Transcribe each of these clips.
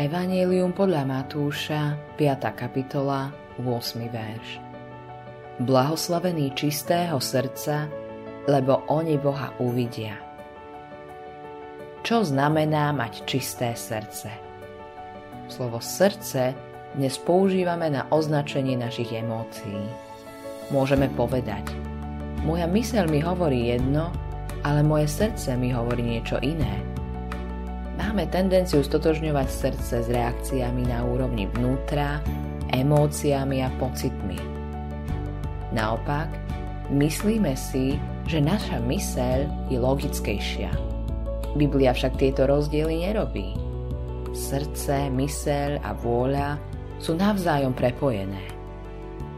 Evangelium podľa Matúša, 5. kapitola, 8. verš. Blahoslavení čistého srdca, lebo oni Boha uvidia. Čo znamená mať čisté srdce? Slovo srdce dnes používame na označenie našich emócií. Môžeme povedať, moja myseľ mi hovorí jedno, ale moje srdce mi hovorí niečo iné – Máme tendenciu stotožňovať srdce s reakciami na úrovni vnútra, emóciami a pocitmi. Naopak, myslíme si, že naša myseľ je logickejšia. Biblia však tieto rozdiely nerobí. Srdce, myseľ a vôľa sú navzájom prepojené.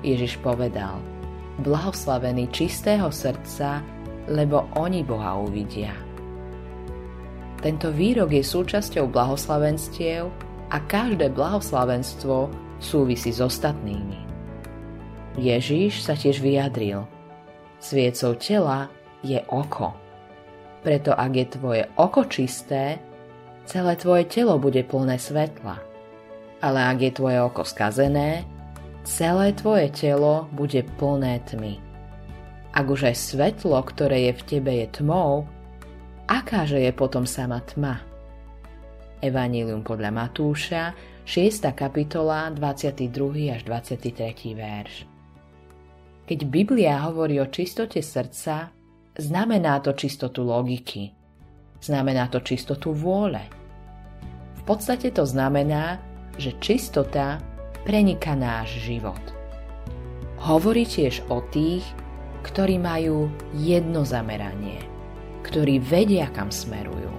Ježiš povedal, blahoslavený čistého srdca, lebo oni Boha uvidia. Tento výrok je súčasťou blahoslavenstiev a každé blahoslavenstvo súvisí s ostatnými. Ježíš sa tiež vyjadril. Sviecou tela je oko. Preto ak je tvoje oko čisté, celé tvoje telo bude plné svetla. Ale ak je tvoje oko skazené, celé tvoje telo bude plné tmy. Ak už aj svetlo, ktoré je v tebe, je tmou, akáže je potom sama tma. Evanílium podľa Matúša, 6. kapitola, 22. až 23. verš. Keď Biblia hovorí o čistote srdca, znamená to čistotu logiky. Znamená to čistotu vôle. V podstate to znamená, že čistota preniká náš život. Hovorí tiež o tých, ktorí majú jedno zameranie – ktorí vedia, kam smerujú.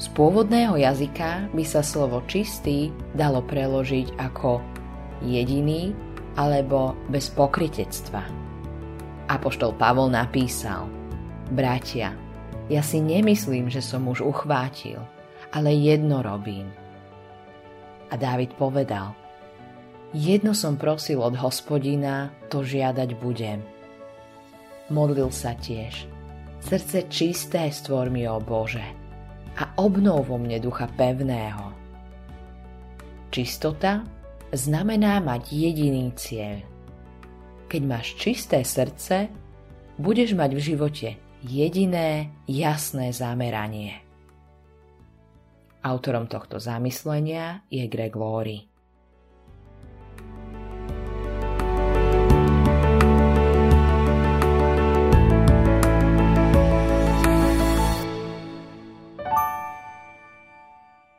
Z pôvodného jazyka by sa slovo čistý dalo preložiť ako jediný alebo bez pokritectva. Apoštol Pavol napísal Bratia, ja si nemyslím, že som už uchvátil, ale jedno robím. A Dávid povedal Jedno som prosil od hospodina, to žiadať budem. Modlil sa tiež Srdce čisté stvor mi, o Bože, a obnov vo mne ducha pevného. Čistota znamená mať jediný cieľ. Keď máš čisté srdce, budeš mať v živote jediné jasné zameranie. Autorom tohto zamyslenia je Greg Laurie.